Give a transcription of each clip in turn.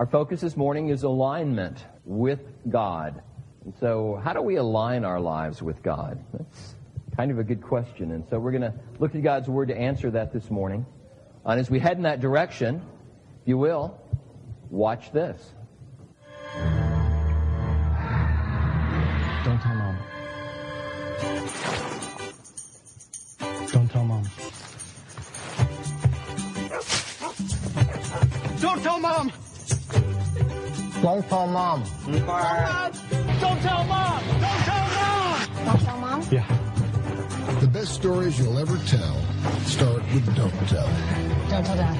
Our focus this morning is alignment with God. And so, how do we align our lives with God? That's kind of a good question. And so, we're going to look at God's Word to answer that this morning. And as we head in that direction, if you will, watch this. Don't tell mom. Don't tell mom. Don't tell mom! Don't tell mom. Don't tell mom! Don't tell mom! Don't tell mom? Yeah. The best stories you'll ever tell start with Don't Tell. Don't tell dad.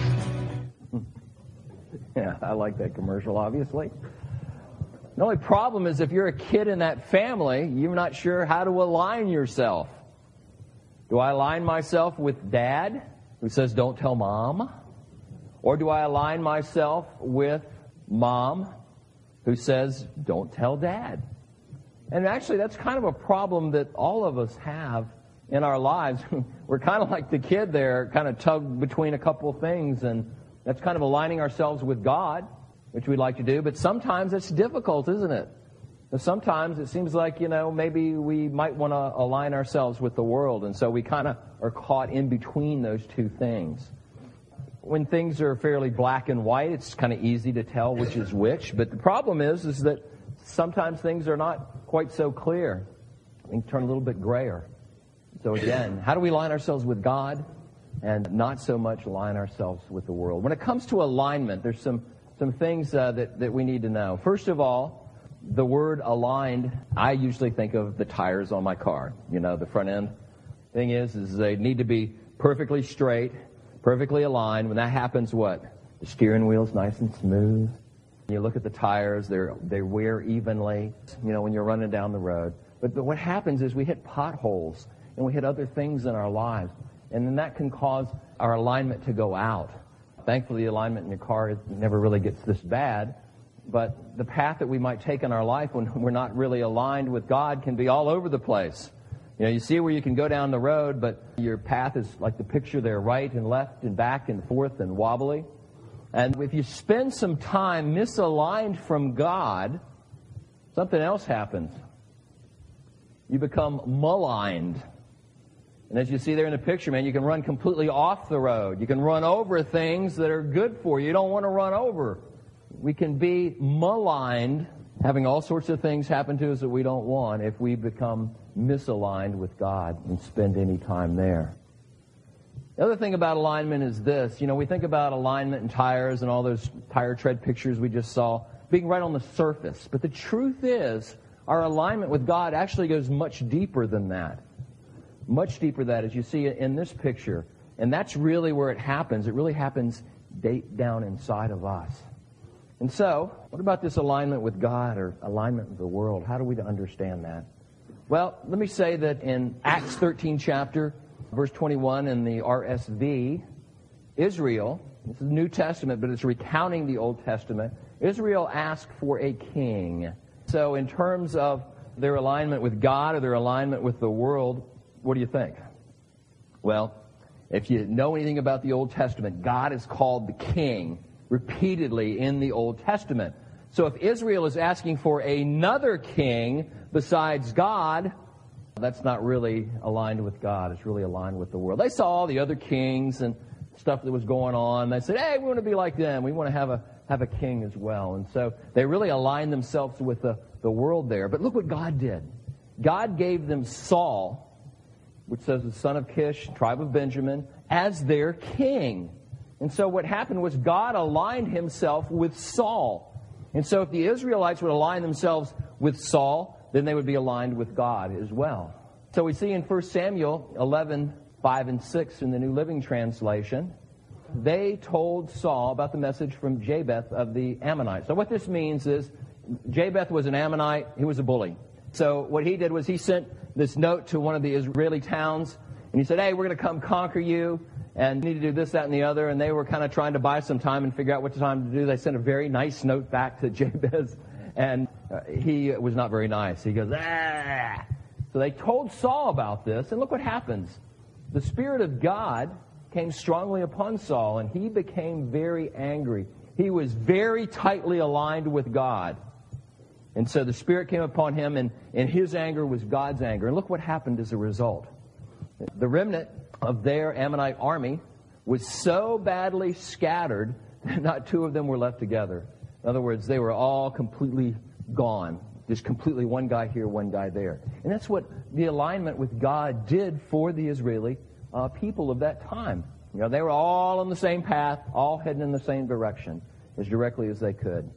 Yeah, I like that commercial, obviously. The only problem is if you're a kid in that family, you're not sure how to align yourself. Do I align myself with dad, who says, don't tell mom? Or do I align myself with mom, who says, don't tell dad? And actually, that's kind of a problem that all of us have in our lives. We're kind of like the kid there, kind of tugged between a couple of things, and that's kind of aligning ourselves with God, which we'd like to do, but sometimes it's difficult, isn't it? Sometimes it seems like, you know, maybe we might want to align ourselves with the world, and so we kind of are caught in between those two things. When things are fairly black and white, it's kind of easy to tell which is which, but the problem is, is that sometimes things are not quite so clear. They turn a little bit grayer. So again, how do we align ourselves with God and not so much align ourselves with the world? When it comes to alignment, there's some, some things uh, that, that we need to know. First of all, the word aligned, I usually think of the tires on my car. You know, the front end. Thing is, is they need to be perfectly straight, perfectly aligned. When that happens, what? The steering wheel's nice and smooth. You look at the tires, they're, they wear evenly, you know, when you're running down the road. But, but what happens is we hit potholes and we hit other things in our lives. And then that can cause our alignment to go out. Thankfully, the alignment in your car never really gets this bad. But the path that we might take in our life when we're not really aligned with God can be all over the place. You know, you see where you can go down the road, but your path is like the picture there, right and left and back and forth and wobbly. And if you spend some time misaligned from God, something else happens. You become maligned. And as you see there in the picture, man, you can run completely off the road. You can run over things that are good for you. You don't want to run over. We can be maligned, having all sorts of things happen to us that we don't want if we become misaligned with God and spend any time there. The other thing about alignment is this. You know, we think about alignment and tires and all those tire tread pictures we just saw being right on the surface. But the truth is, our alignment with God actually goes much deeper than that. Much deeper than that, as you see in this picture. And that's really where it happens. It really happens deep down inside of us. And so, what about this alignment with God or alignment with the world? How do we understand that? Well, let me say that in Acts 13 chapter, verse 21 in the RSV, Israel, this is the New Testament, but it's recounting the Old Testament, Israel asked for a king. So, in terms of their alignment with God or their alignment with the world, what do you think? Well, if you know anything about the Old Testament, God is called the king repeatedly in the Old Testament. So if Israel is asking for another king besides God, that's not really aligned with God. It's really aligned with the world. They saw all the other kings and stuff that was going on. They said, hey, we want to be like them. We want to have a, have a king as well. And so they really aligned themselves with the, the world there. But look what God did. God gave them Saul, which says the son of Kish, tribe of Benjamin, as their king. And so what happened was God aligned himself with Saul. And so if the Israelites would align themselves with Saul, then they would be aligned with God as well. So we see in 1 Samuel 11, 5 and 6 in the New Living Translation, they told Saul about the message from Japheth of the Ammonites. So what this means is Japheth was an Ammonite, he was a bully. So what he did was he sent this note to one of the Israeli towns, and he said, hey, we're going to come conquer you, and you need to do this, that, and the other, and they were kind of trying to buy some time and figure out what time to do. They sent a very nice note back to Jabez, and uh, he was not very nice. He goes, ah! So they told Saul about this, and look what happens. The Spirit of God came strongly upon Saul, and he became very angry. He was very tightly aligned with God. And so the Spirit came upon him, and, and his anger was God's anger. And look what happened as a result. The remnant of their Ammonite army was so badly scattered that not two of them were left together. In other words, they were all completely gone. Just completely one guy here, one guy there. And that's what the alignment with God did for the Israeli uh, people of that time. You know, they were all on the same path, all heading in the same direction as directly as they could.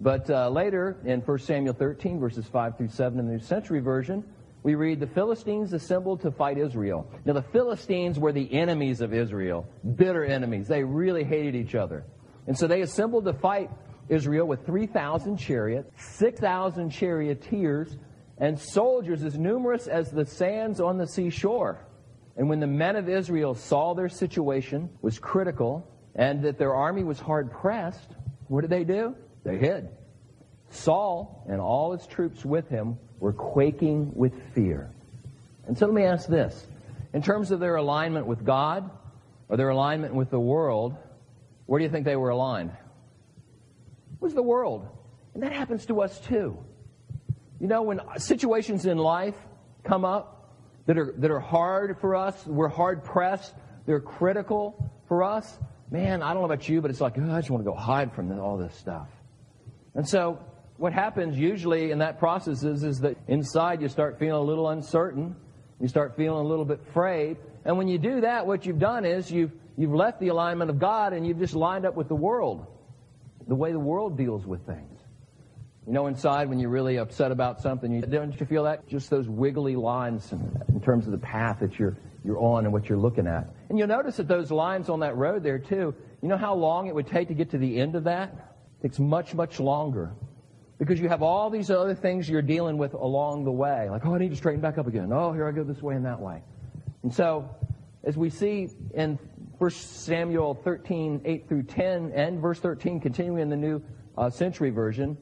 But uh, later in 1 Samuel 13, verses 5 through 7 in the New Century Version, we read the Philistines assembled to fight Israel. Now, the Philistines were the enemies of Israel, bitter enemies. They really hated each other. And so they assembled to fight Israel with 3,000 chariots, 6,000 charioteers, and soldiers as numerous as the sands on the seashore. And when the men of Israel saw their situation was critical and that their army was hard pressed, what did they do? They hid. Saul and all his troops with him were quaking with fear. And so let me ask this. In terms of their alignment with God or their alignment with the world, where do you think they were aligned? It was the world. And that happens to us too. You know, when situations in life come up that are, that are hard for us, we're hard pressed, they're critical for us, man, I don't know about you, but it's like, oh, I just want to go hide from all this stuff. And so what happens usually in that process is, is that inside you start feeling a little uncertain. You start feeling a little bit afraid. And when you do that, what you've done is you've, you've left the alignment of God and you've just lined up with the world, the way the world deals with things. You know, inside when you're really upset about something, you, don't you feel that? Just those wiggly lines in, in terms of the path that you're, you're on and what you're looking at. And you'll notice that those lines on that road there too, you know how long it would take to get to the end of that? takes much, much longer. Because you have all these other things you're dealing with along the way. Like, oh, I need to straighten back up again. Oh, here I go this way and that way. And so, as we see in 1 Samuel 13, 8 through 10, and verse 13, continuing in the New uh, Century Version,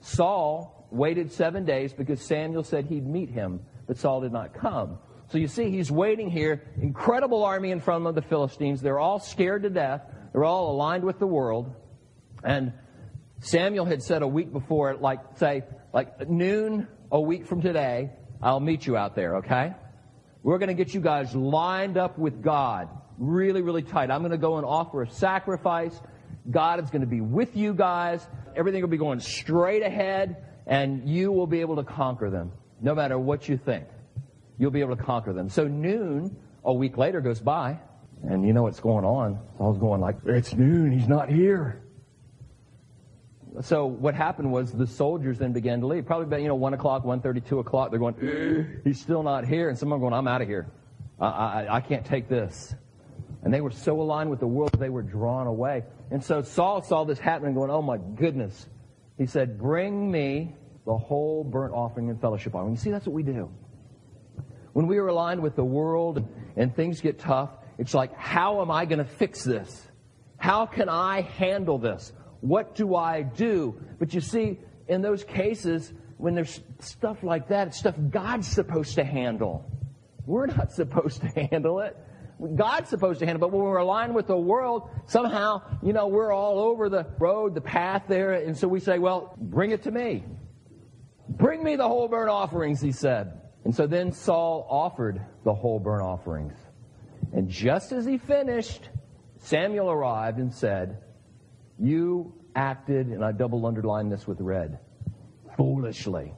Saul waited seven days because Samuel said he'd meet him, but Saul did not come. So you see, he's waiting here. Incredible army in front of the Philistines. They're all scared to death. They're all aligned with the world. And Samuel had said a week before, like, say, like noon a week from today, I'll meet you out there, okay? We're going to get you guys lined up with God really, really tight. I'm going to go and offer a sacrifice. God is going to be with you guys. Everything will be going straight ahead, and you will be able to conquer them, no matter what you think. You'll be able to conquer them. So noon a week later goes by, and you know what's going on. Saul's going like, it's noon. He's not here so what happened was the soldiers then began to leave. Probably about, you know, 1 o'clock, 1.30, 2 o'clock. They're going, eh, he's still not here. And some are going, I'm out of here. I, I, I can't take this. And they were so aligned with the world, they were drawn away. And so Saul saw this happening going, oh my goodness. He said, bring me the whole burnt offering and fellowship offering. You see, that's what we do. When we are aligned with the world and things get tough, it's like, how am I going to fix this? How can I handle this? What do I do? But you see, in those cases, when there's stuff like that, it's stuff God's supposed to handle. We're not supposed to handle it. God's supposed to handle it, but when we're aligned with the world, somehow, you know, we're all over the road, the path there, and so we say, well, bring it to me. Bring me the whole burnt offerings, he said. And so then Saul offered the whole burnt offerings. And just as he finished, Samuel arrived and said, you acted, and I double underline this with red, foolishly.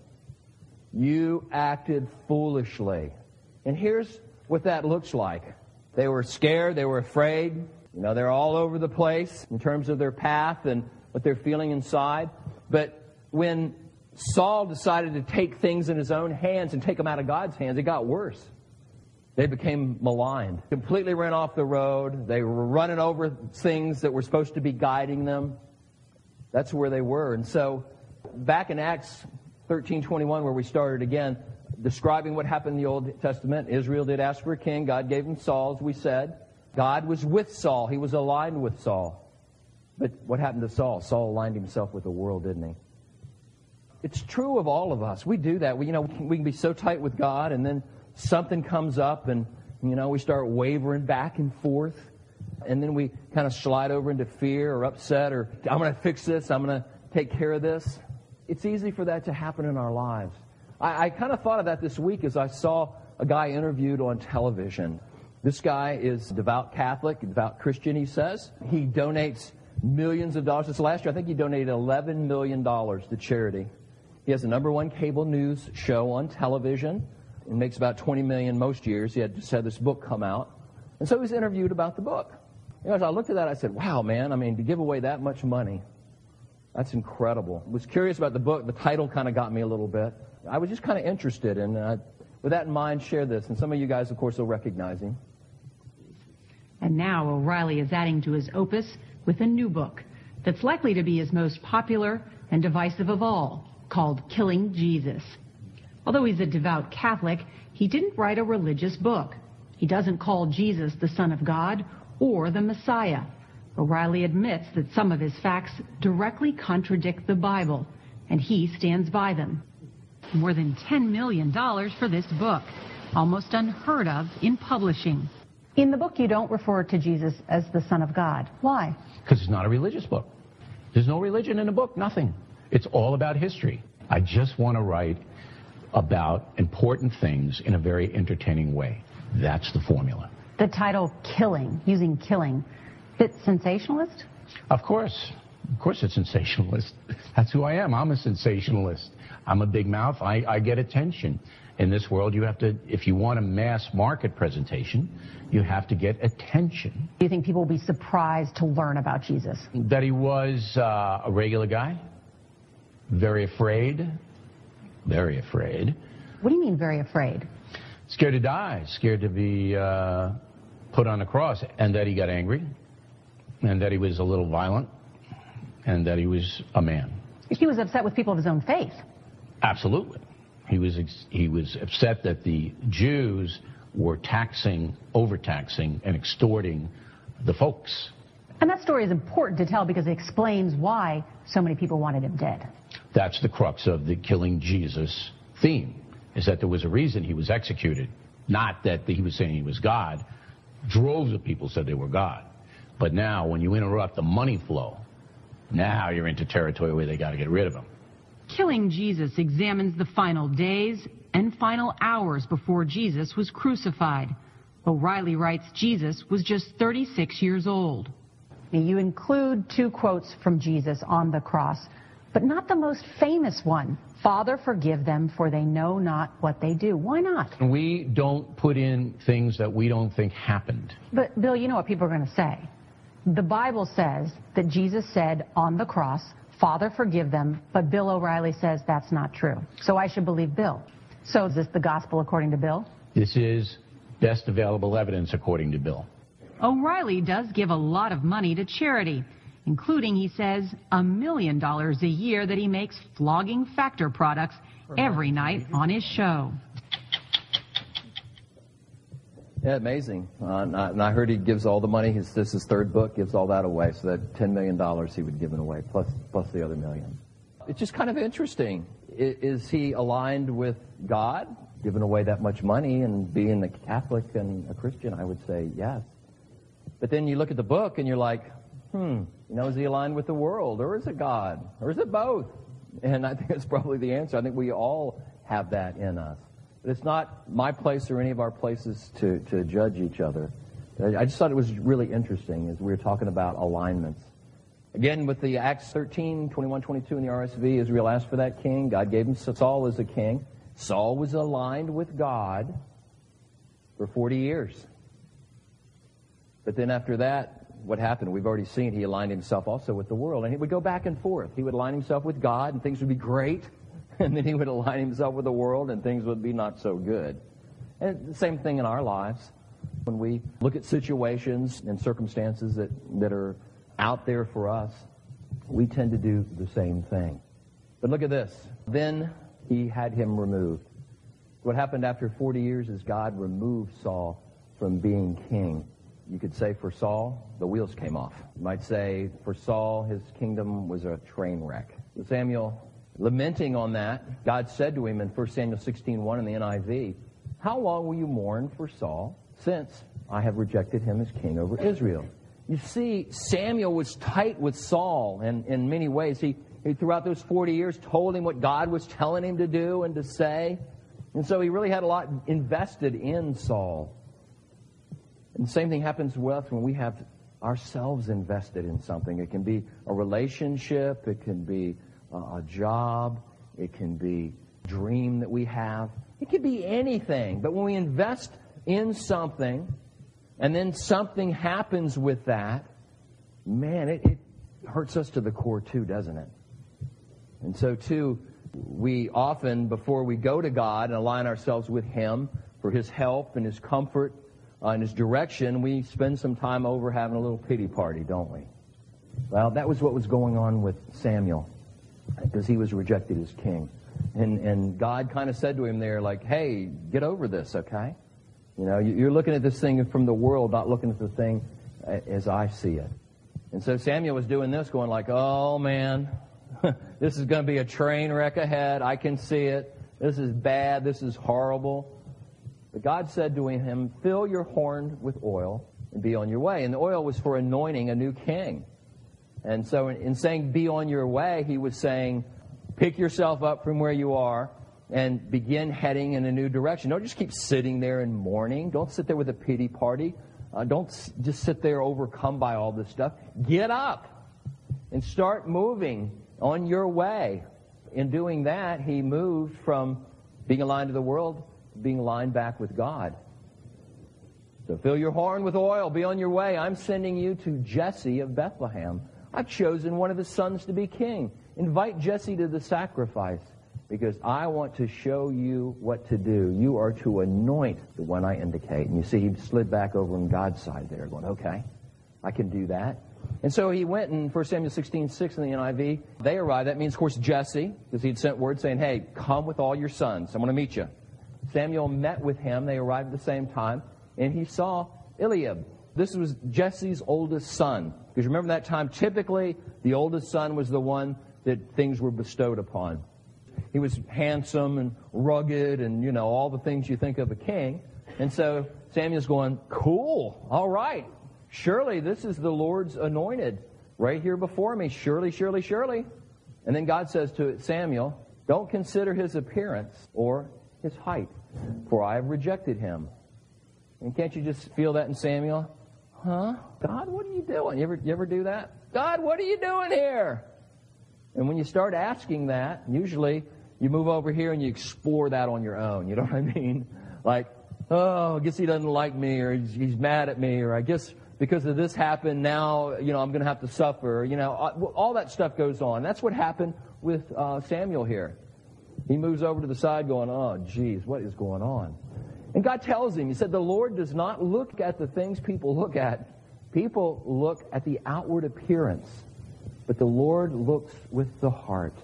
You acted foolishly. And here's what that looks like. They were scared, they were afraid. You know, they're all over the place in terms of their path and what they're feeling inside. But when Saul decided to take things in his own hands and take them out of God's hands, it got worse. They became maligned, completely ran off the road. They were running over things that were supposed to be guiding them. That's where they were. And so, back in Acts 13:21, where we started again, describing what happened in the Old Testament, Israel did ask for a king. God gave him Saul, as we said. God was with Saul. He was aligned with Saul. But what happened to Saul? Saul aligned himself with the world, didn't he? It's true of all of us. We do that. We, you know, we can be so tight with God, and then something comes up and, you know, we start wavering back and forth. And then we kind of slide over into fear or upset or I'm going to fix this, I'm going to take care of this. It's easy for that to happen in our lives. I, I kind of thought of that this week as I saw a guy interviewed on television. This guy is devout Catholic, devout Christian, he says. He donates millions of dollars. This last year, I think he donated $11 million to charity. He has the number one cable news show on television and makes about 20 million most years. He had just had this book come out. And so he was interviewed about the book. You know, as I looked at that, I said, wow, man, I mean, to give away that much money, that's incredible. I was curious about the book. The title kind of got me a little bit. I was just kind of interested, and uh, with that in mind, share this. And some of you guys, of course, will recognize him. And now O'Reilly is adding to his opus with a new book that's likely to be his most popular and divisive of all, called Killing Jesus. Although he's a devout Catholic, he didn't write a religious book. He doesn't call Jesus the Son of God or the Messiah. O'Reilly admits that some of his facts directly contradict the Bible, and he stands by them. More than $10 million for this book, almost unheard of in publishing. In the book, you don't refer to Jesus as the Son of God. Why? Because it's not a religious book. There's no religion in the book, nothing. It's all about history. I just want to write about important things in a very entertaining way. That's the formula. The title Killing, using killing, bit sensationalist? Of course. Of course it's sensationalist. That's who I am. I'm a sensationalist. I'm a big mouth. I, I get attention. In this world, you have to, if you want a mass market presentation, you have to get attention. Do you think people will be surprised to learn about Jesus? That he was uh, a regular guy, very afraid, very afraid. What do you mean, very afraid? scared to die, scared to be uh, put on the cross, and that he got angry, and that he was a little violent, and that he was a man. He was upset with people of his own faith. Absolutely. He was, he was upset that the Jews were taxing, overtaxing, and extorting the folks. And that story is important to tell because it explains why so many people wanted him dead. That's the crux of the killing Jesus theme is that there was a reason he was executed, not that he was saying he was God. Droves of people said they were God. But now, when you interrupt the money flow, now you're into territory where they got to get rid of him. Killing Jesus examines the final days and final hours before Jesus was crucified. O'Reilly writes Jesus was just 36 years old. You include two quotes from Jesus on the cross, but not the most famous one. Father, forgive them, for they know not what they do. Why not? We don't put in things that we don't think happened. But, Bill, you know what people are going to say. The Bible says that Jesus said on the cross, Father, forgive them, but Bill O'Reilly says that's not true. So I should believe Bill. So is this the gospel according to Bill? This is best available evidence according to Bill. O'Reilly does give a lot of money to charity including, he says, a million dollars a year that he makes flogging factor products every night on his show. Yeah, amazing. Uh, and I heard he gives all the money. His, this is his third book, gives all that away. So that $10 million he would give it away, plus, plus the other million. It's just kind of interesting. Is he aligned with God, giving away that much money and being a Catholic and a Christian? I would say yes. But then you look at the book and you're like, hmm, you know, is he aligned with the world or is it God or is it both? And I think that's probably the answer. I think we all have that in us. But it's not my place or any of our places to, to judge each other. I just thought it was really interesting as we were talking about alignments. Again, with the Acts 13, 21, 22 in the RSV, Israel asked for that king. God gave him Saul as a king. Saul was aligned with God for 40 years. But then after that, what happened. We've already seen he aligned himself also with the world. And he would go back and forth. He would align himself with God and things would be great. And then he would align himself with the world and things would be not so good. And the same thing in our lives. When we look at situations and circumstances that, that are out there for us, we tend to do the same thing. But look at this. Then he had him removed. What happened after 40 years is God removed Saul from being king. You could say for Saul, the wheels came off. You might say for Saul, his kingdom was a train wreck. Samuel, lamenting on that, God said to him in 1 Samuel 16:1 in the NIV, How long will you mourn for Saul, since I have rejected him as king over Israel? you see, Samuel was tight with Saul in, in many ways. He, he, throughout those 40 years, told him what God was telling him to do and to say. And so he really had a lot invested in Saul. And the same thing happens with when we have ourselves invested in something. It can be a relationship, it can be a job, it can be a dream that we have. It can be anything. But when we invest in something and then something happens with that, man, it, it hurts us to the core too, doesn't it? And so, too, we often, before we go to God and align ourselves with Him for His help and His comfort uh, and His direction, we spend some time over having a little pity party, don't we? Well, that was what was going on with Samuel because he was rejected as king. And, and God kind of said to him there, like, hey, get over this, okay? You know, you're looking at this thing from the world, not looking at the thing as I see it. And so Samuel was doing this, going like, oh man, this is going to be a train wreck ahead. I can see it. This is bad. This is horrible. But God said to him, fill your horn with oil and be on your way. And the oil was for anointing a new king. And so in, in saying be on your way, he was saying, pick yourself up from where you are and begin heading in a new direction. Don't just keep sitting there and mourning. Don't sit there with a pity party. Uh, don't s- just sit there overcome by all this stuff. Get up and start moving on your way. In doing that, he moved from being aligned to the world being lined back with God. So fill your horn with oil, be on your way. I'm sending you to Jesse of Bethlehem. I've chosen one of his sons to be king. Invite Jesse to the sacrifice because I want to show you what to do. You are to anoint the one I indicate. And you see, he slid back over on God's side there, going, okay, I can do that. And so he went in 1 Samuel 16, 6 in the NIV. They arrived. That means, of course, Jesse, because he'd sent word saying, hey, come with all your sons. I'm going to meet you. Samuel met with him. They arrived at the same time. And he saw Eliab. This was Jesse's oldest son. Because remember that time, typically, the oldest son was the one that things were bestowed upon. He was handsome and rugged and, you know, all the things you think of a king. And so Samuel's going, cool, all right. Surely this is the Lord's anointed right here before me. Surely, surely, surely. And then God says to Samuel, don't consider his appearance or his height, for I have rejected him. And can't you just feel that in Samuel? Huh? God, what are you doing? You ever, you ever do that? God, what are you doing here? And when you start asking that, usually you move over here and you explore that on your own. You know what I mean? Like, oh, I guess he doesn't like me, or he's, he's mad at me, or I guess because of this happened, now, you know, I'm going to have to suffer. You know, all that stuff goes on. That's what happened with uh, Samuel here. He moves over to the side going, oh, geez, what is going on? And God tells him, He said, the Lord does not look at the things people look at. People look at the outward appearance, but the Lord looks with the heart.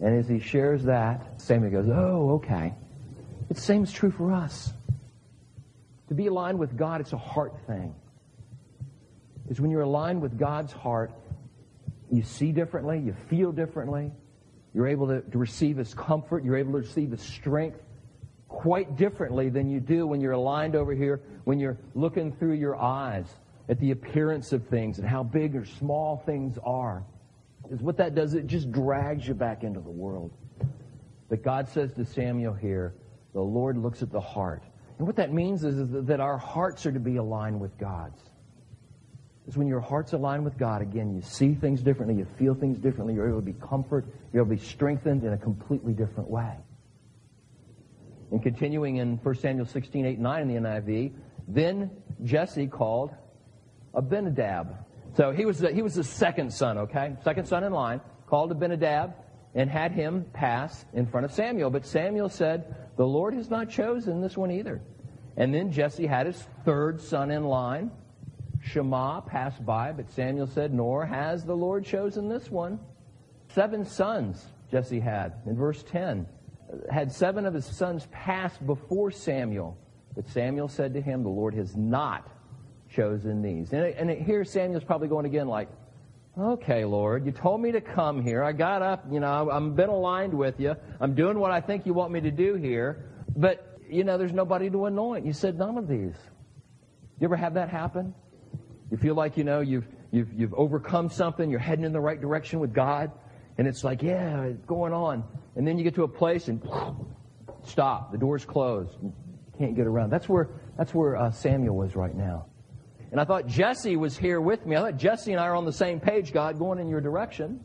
And as he shares that, Samuel goes, oh, okay. Same is true for us. To be aligned with God, it's a heart thing. Is when you're aligned with God's heart, you see differently, you feel differently, you're able to, to receive His comfort, you're able to receive His strength quite differently than you do when you're aligned over here, when you're looking through your eyes at the appearance of things and how big or small things are. Is what that does, it just drags you back into the world. But God says to Samuel here, the Lord looks at the heart. And what that means is, is that our hearts are to be aligned with God's. Is when your heart's aligned with God, again, you see things differently, you feel things differently, you're able to be comfort, you're able to be strengthened in a completely different way. And continuing in 1 Samuel 16, 8, 9 in the NIV, then Jesse called Abinadab. So he was the, he was the second son, okay? Second son in line, called Abinadab and had him pass in front of Samuel. But Samuel said, The Lord has not chosen this one either. And then Jesse had his third son in line. Shammah passed by, but Samuel said, Nor has the Lord chosen this one. Seven sons Jesse had in verse 10 had seven of his sons pass before Samuel. But Samuel said to him, The Lord has not chosen these. And, and here Samuel's probably going again, like, Okay, Lord, you told me to come here. I got up, you know, I'm been aligned with you. I'm doing what I think you want me to do here. But, you know, there's nobody to anoint. You said none of these. You ever have that happen? You feel like, you know, you've, you've, you've overcome something, you're heading in the right direction with God, and it's like, yeah, it's going on. And then you get to a place and stop. The door's closed. Can't get around. That's where, that's where uh, Samuel was right now. And I thought Jesse was here with me. I thought Jesse and I are on the same page, God, going in your direction.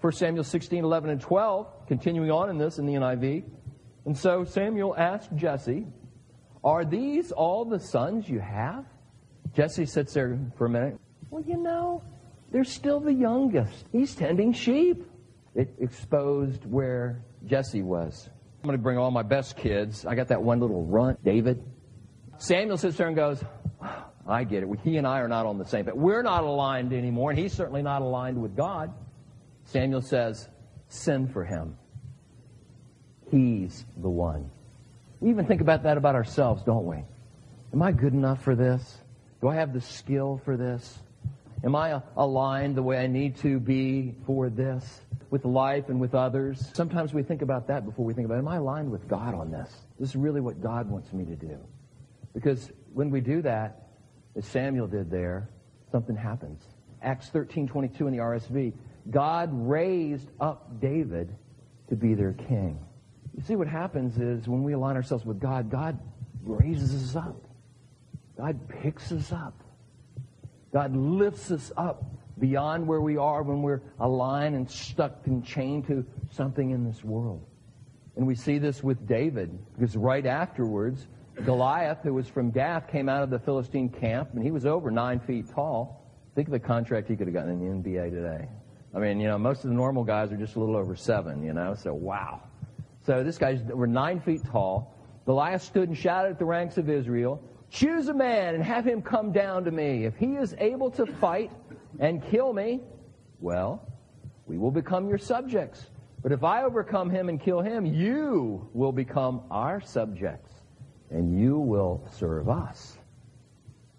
1 Samuel 16, 11, and 12, continuing on in this in the NIV. And so Samuel asked Jesse, Are these all the sons you have? Jesse sits there for a minute. Well, you know, they're still the youngest. He's tending sheep. It exposed where Jesse was. I'm going to bring all my best kids. I got that one little runt, David. Samuel sits there and goes, I get it. He and I are not on the same page. We're not aligned anymore, and he's certainly not aligned with God. Samuel says, Send for him. He's the one. We even think about that about ourselves, don't we? Am I good enough for this? Do I have the skill for this? Am I aligned the way I need to be for this with life and with others? Sometimes we think about that before we think about, am I aligned with God on this? This is really what God wants me to do. Because when we do that, as Samuel did there, something happens. Acts 13:22 in the RSV, God raised up David to be their king. You see what happens is when we align ourselves with God, God raises us up. God picks us up. God lifts us up beyond where we are when we're aligned and stuck and chained to something in this world. And we see this with David, because right afterwards, Goliath, who was from Gath, came out of the Philistine camp, and he was over nine feet tall. Think of the contract he could have gotten in the NBA today. I mean, you know, most of the normal guys are just a little over seven, you know, so wow. So this guy's were nine feet tall. Goliath stood and shouted at the ranks of Israel, Choose a man and have him come down to me. If he is able to fight and kill me, well, we will become your subjects. But if I overcome him and kill him, you will become our subjects and you will serve us.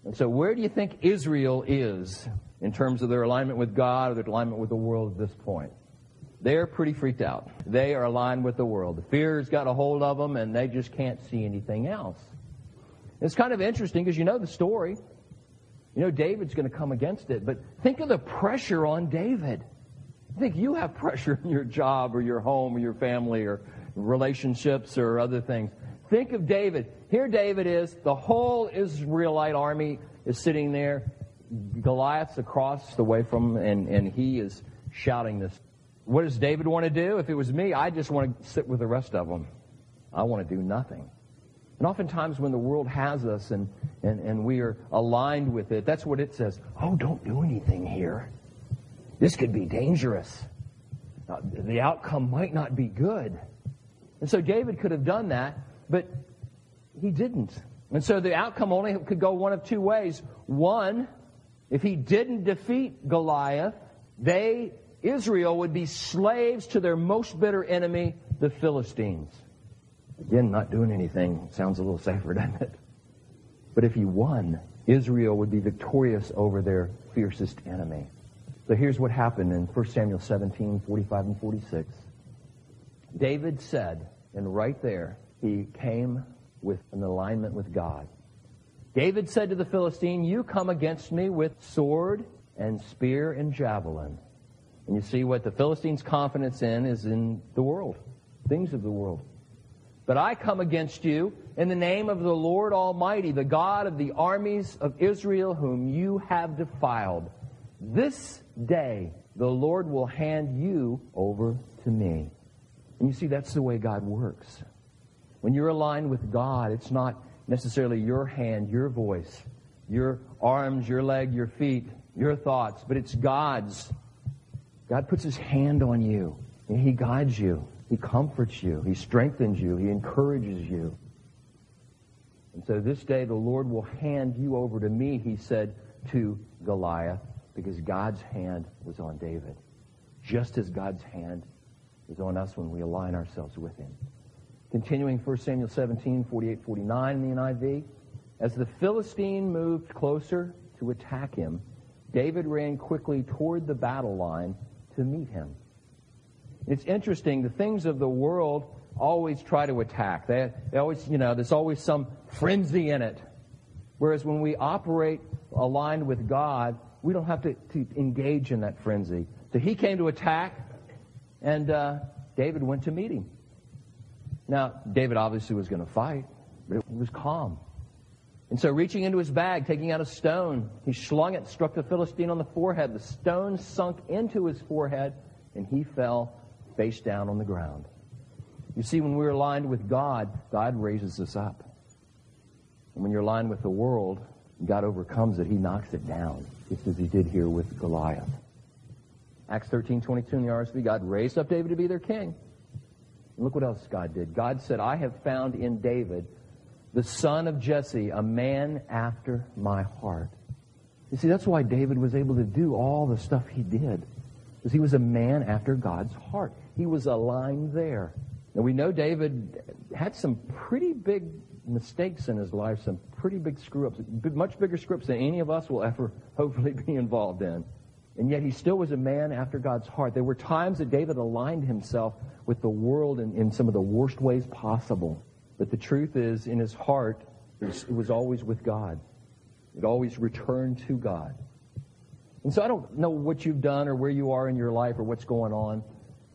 And so, where do you think Israel is in terms of their alignment with God or their alignment with the world at this point? They're pretty freaked out. They are aligned with the world. The fear's got a hold of them, and they just can't see anything else. It's kind of interesting because you know the story. You know David's going to come against it, but think of the pressure on David. I think you have pressure in your job or your home or your family or relationships or other things. Think of David. Here David is. The whole Israelite army is sitting there. Goliath's across the way from him, and, and he is shouting this. What does David want to do? If it was me, I just want to sit with the rest of them. I want to do nothing. And oftentimes when the world has us and, and, and we are aligned with it, that's what it says. Oh, don't do anything here. This could be dangerous. Uh, the outcome might not be good. And so David could have done that, but he didn't. And so the outcome only could go one of two ways. One, if he didn't defeat Goliath, they, Israel, would be slaves to their most bitter enemy, the Philistines. Again, not doing anything sounds a little safer, doesn't it? But if he won, Israel would be victorious over their fiercest enemy. So here's what happened in 1 Samuel 17, 45 and 46. David said, and right there, he came with an alignment with God. David said to the Philistine, You come against me with sword and spear and javelin. And you see what the Philistine's confidence in is in the world, things of the world. But I come against you in the name of the Lord Almighty, the God of the armies of Israel, whom you have defiled. This day the Lord will hand you over to me. And you see, that's the way God works. When you're aligned with God, it's not necessarily your hand, your voice, your arms, your leg, your feet, your thoughts, but it's God's. God puts his hand on you and he guides you. He comforts you. He strengthens you. He encourages you. And so this day the Lord will hand you over to me, he said to Goliath, because God's hand was on David. Just as God's hand is on us when we align ourselves with him. Continuing 1 Samuel 17, 48, 49 in the NIV. As the Philistine moved closer to attack him, David ran quickly toward the battle line to meet him. It's interesting, the things of the world always try to attack. They, they always, you know, there's always some frenzy in it. Whereas when we operate aligned with God, we don't have to, to engage in that frenzy. So he came to attack, and uh, David went to meet him. Now, David obviously was going to fight, but it was calm. And so, reaching into his bag, taking out a stone, he slung it, struck the Philistine on the forehead. The stone sunk into his forehead, and he fell face down on the ground. You see, when we're aligned with God, God raises us up. And when you're aligned with the world, God overcomes it. He knocks it down, just as he did here with Goliath. Acts 13, 22 in the RSV, God raised up David to be their king. And look what else God did. God said, I have found in David, the son of Jesse, a man after my heart. You see, that's why David was able to do all the stuff he did. Because he was a man after God's heart. He was aligned there. Now we know David had some pretty big mistakes in his life, some pretty big screw ups, much bigger screw ups than any of us will ever hopefully be involved in. And yet he still was a man after God's heart. There were times that David aligned himself with the world in, in some of the worst ways possible. But the truth is, in his heart, it was always with God. It always returned to God. And so I don't know what you've done or where you are in your life or what's going on,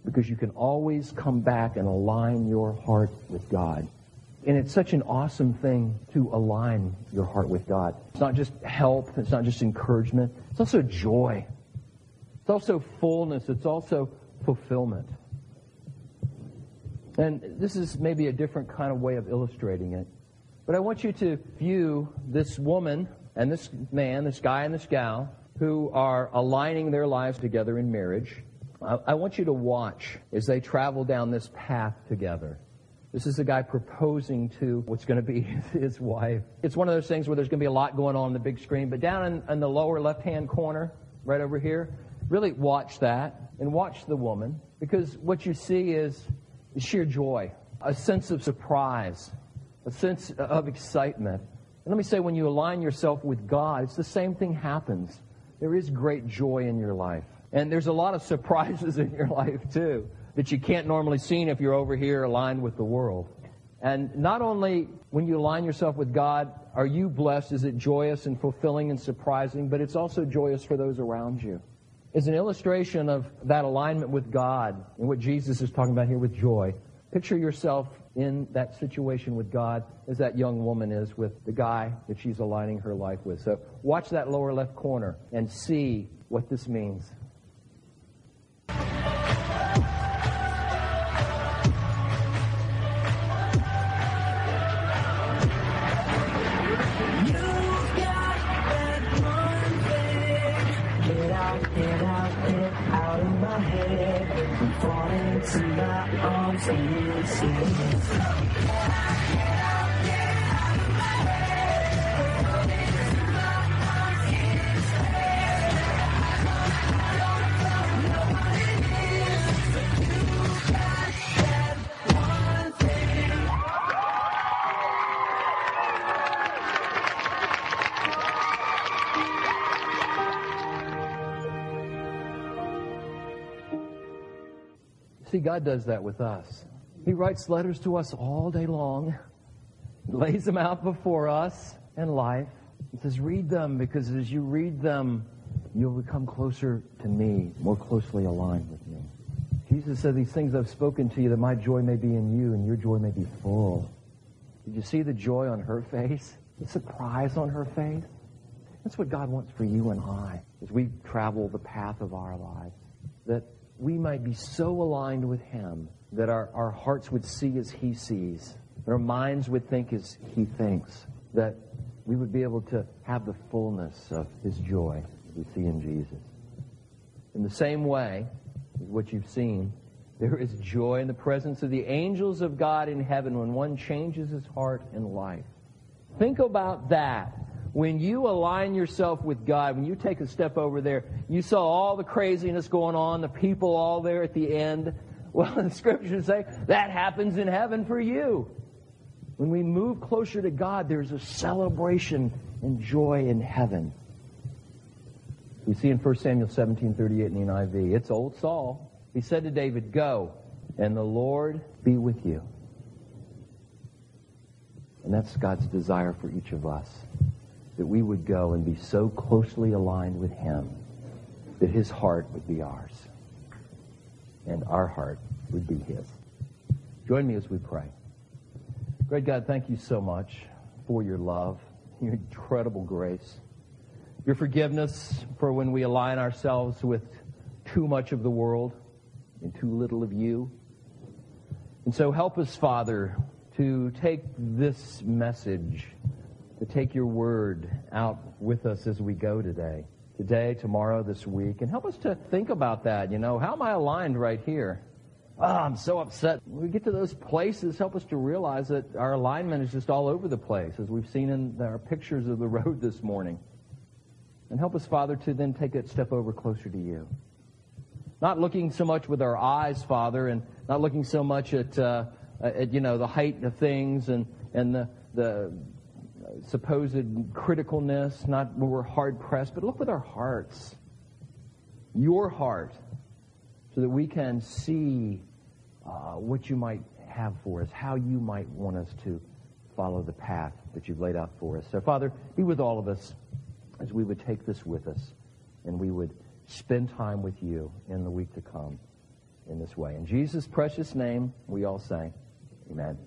because you can always come back and align your heart with God. And it's such an awesome thing to align your heart with God. It's not just help, it's not just encouragement, it's also joy. It's also fullness, it's also fulfillment. And this is maybe a different kind of way of illustrating it. But I want you to view this woman and this man, this guy and this gal, who are aligning their lives together in marriage. I, want you to watch as they travel down this path together. This is a guy proposing to what's going to be his wife. It's one of those things where there's going to be a lot going on on the big screen, but down in, in the lower left hand corner, right over here, really watch that and watch the woman because what you see is sheer joy, a sense of surprise, a sense of excitement. And let me say, when you align yourself with God, it's the same thing happens. There is great joy in your life. And there's a lot of surprises in your life, too, that you can't normally see if you're over here aligned with the world. And not only when you align yourself with God, are you blessed, is it joyous and fulfilling and surprising, but it's also joyous for those around you is an illustration of that alignment with God and what Jesus is talking about here with joy. Picture yourself in that situation with God as that young woman is with the guy that she's aligning her life with. So watch that lower left corner and see what this means. Thank you. See, God does that with us. He writes letters to us all day long, lays them out before us in life. He says, read them because as you read them, you'll become closer to me, more closely aligned with me. Jesus said, These things I've spoken to you that my joy may be in you and your joy may be full. Did you see the joy on her face? The surprise on her face? That's what God wants for you and I as we travel the path of our lives. That we might be so aligned with Him that our, our hearts would see as He sees, that our minds would think as He thinks, that we would be able to have the fullness of His joy we see in Jesus. In the same way what you've seen, there is joy in the presence of the angels of God in heaven when one changes his heart and life. Think about that when you align yourself with God, when you take a step over there, you saw all the craziness going on, the people all there at the end. Well, the scriptures say that happens in heaven for you. When we move closer to God, there's a celebration and joy in heaven. We see in 1 Samuel 17:38 in the NIV. It's old Saul. He said to David, "Go, and the Lord be with you." And that's God's desire for each of us that we would go and be so closely aligned with him that his heart would be ours and our heart would be his. Join me as we pray. Great God, thank you so much for your love, your incredible grace, your forgiveness for when we align ourselves with too much of the world and too little of you. And so help us, Father, to take this message, to take your word out with us as we go today. Today, tomorrow, this week. And help us to think about that. You know, how am I aligned right here? Oh, I'm so upset. When we get to those places, help us to realize that our alignment is just all over the place, as we've seen in our pictures of the road this morning. And help us, Father, to then take that step over closer to you. Not looking so much with our eyes, Father, and not looking so much at, uh, at you know, the height of things and, and the, the supposed criticalness, not we're hard pressed, but look with our hearts. Your heart, so that we can see uh, what you might have for us, how you might want us to follow the path that you've laid out for us. So, Father, be with all of us as we would take this with us and we would spend time with you in the week to come in this way. In Jesus' precious name, we all say, Amen.